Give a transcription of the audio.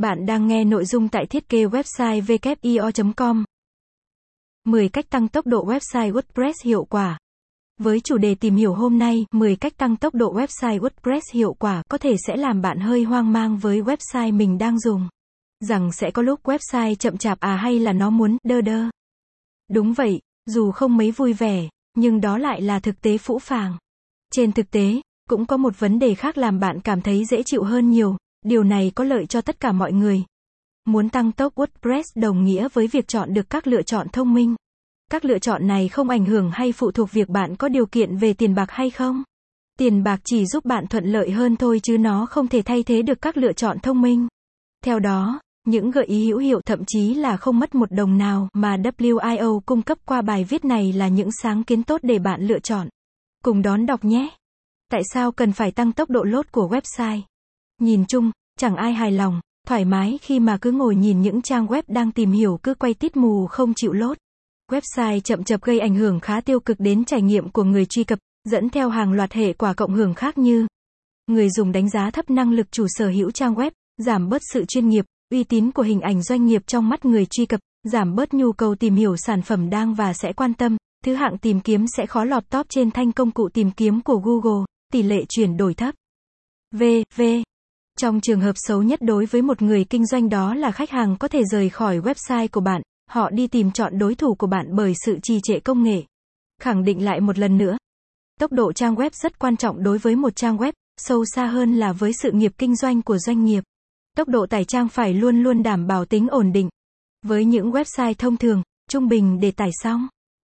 Bạn đang nghe nội dung tại thiết kế website wio.com. 10 cách tăng tốc độ website WordPress hiệu quả. Với chủ đề tìm hiểu hôm nay, 10 cách tăng tốc độ website WordPress hiệu quả có thể sẽ làm bạn hơi hoang mang với website mình đang dùng. Rằng sẽ có lúc website chậm chạp à hay là nó muốn đơ đơ. Đúng vậy, dù không mấy vui vẻ, nhưng đó lại là thực tế phũ phàng. Trên thực tế, cũng có một vấn đề khác làm bạn cảm thấy dễ chịu hơn nhiều, Điều này có lợi cho tất cả mọi người. Muốn tăng tốc WordPress đồng nghĩa với việc chọn được các lựa chọn thông minh. Các lựa chọn này không ảnh hưởng hay phụ thuộc việc bạn có điều kiện về tiền bạc hay không. Tiền bạc chỉ giúp bạn thuận lợi hơn thôi chứ nó không thể thay thế được các lựa chọn thông minh. Theo đó, những gợi ý hữu hiệu thậm chí là không mất một đồng nào mà WIO cung cấp qua bài viết này là những sáng kiến tốt để bạn lựa chọn. Cùng đón đọc nhé. Tại sao cần phải tăng tốc độ lốt của website? Nhìn chung, chẳng ai hài lòng, thoải mái khi mà cứ ngồi nhìn những trang web đang tìm hiểu cứ quay tít mù không chịu lốt. Website chậm chập gây ảnh hưởng khá tiêu cực đến trải nghiệm của người truy cập, dẫn theo hàng loạt hệ quả cộng hưởng khác như người dùng đánh giá thấp năng lực chủ sở hữu trang web, giảm bớt sự chuyên nghiệp, uy tín của hình ảnh doanh nghiệp trong mắt người truy cập, giảm bớt nhu cầu tìm hiểu sản phẩm đang và sẽ quan tâm, thứ hạng tìm kiếm sẽ khó lọt top trên thanh công cụ tìm kiếm của Google, tỷ lệ chuyển đổi thấp. V, V. Trong trường hợp xấu nhất đối với một người kinh doanh đó là khách hàng có thể rời khỏi website của bạn, họ đi tìm chọn đối thủ của bạn bởi sự trì trệ công nghệ. Khẳng định lại một lần nữa, tốc độ trang web rất quan trọng đối với một trang web, sâu xa hơn là với sự nghiệp kinh doanh của doanh nghiệp. Tốc độ tải trang phải luôn luôn đảm bảo tính ổn định. Với những website thông thường, trung bình để tải xong